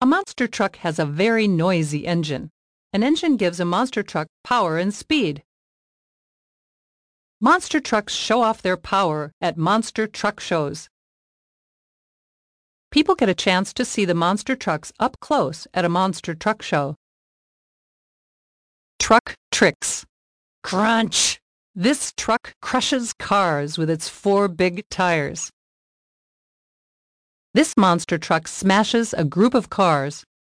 A monster truck has a very noisy engine. An engine gives a monster truck power and speed. Monster trucks show off their power at monster truck shows. People get a chance to see the monster trucks up close at a monster truck show. Truck tricks. Crunch! This truck crushes cars with its four big tires. This monster truck smashes a group of cars.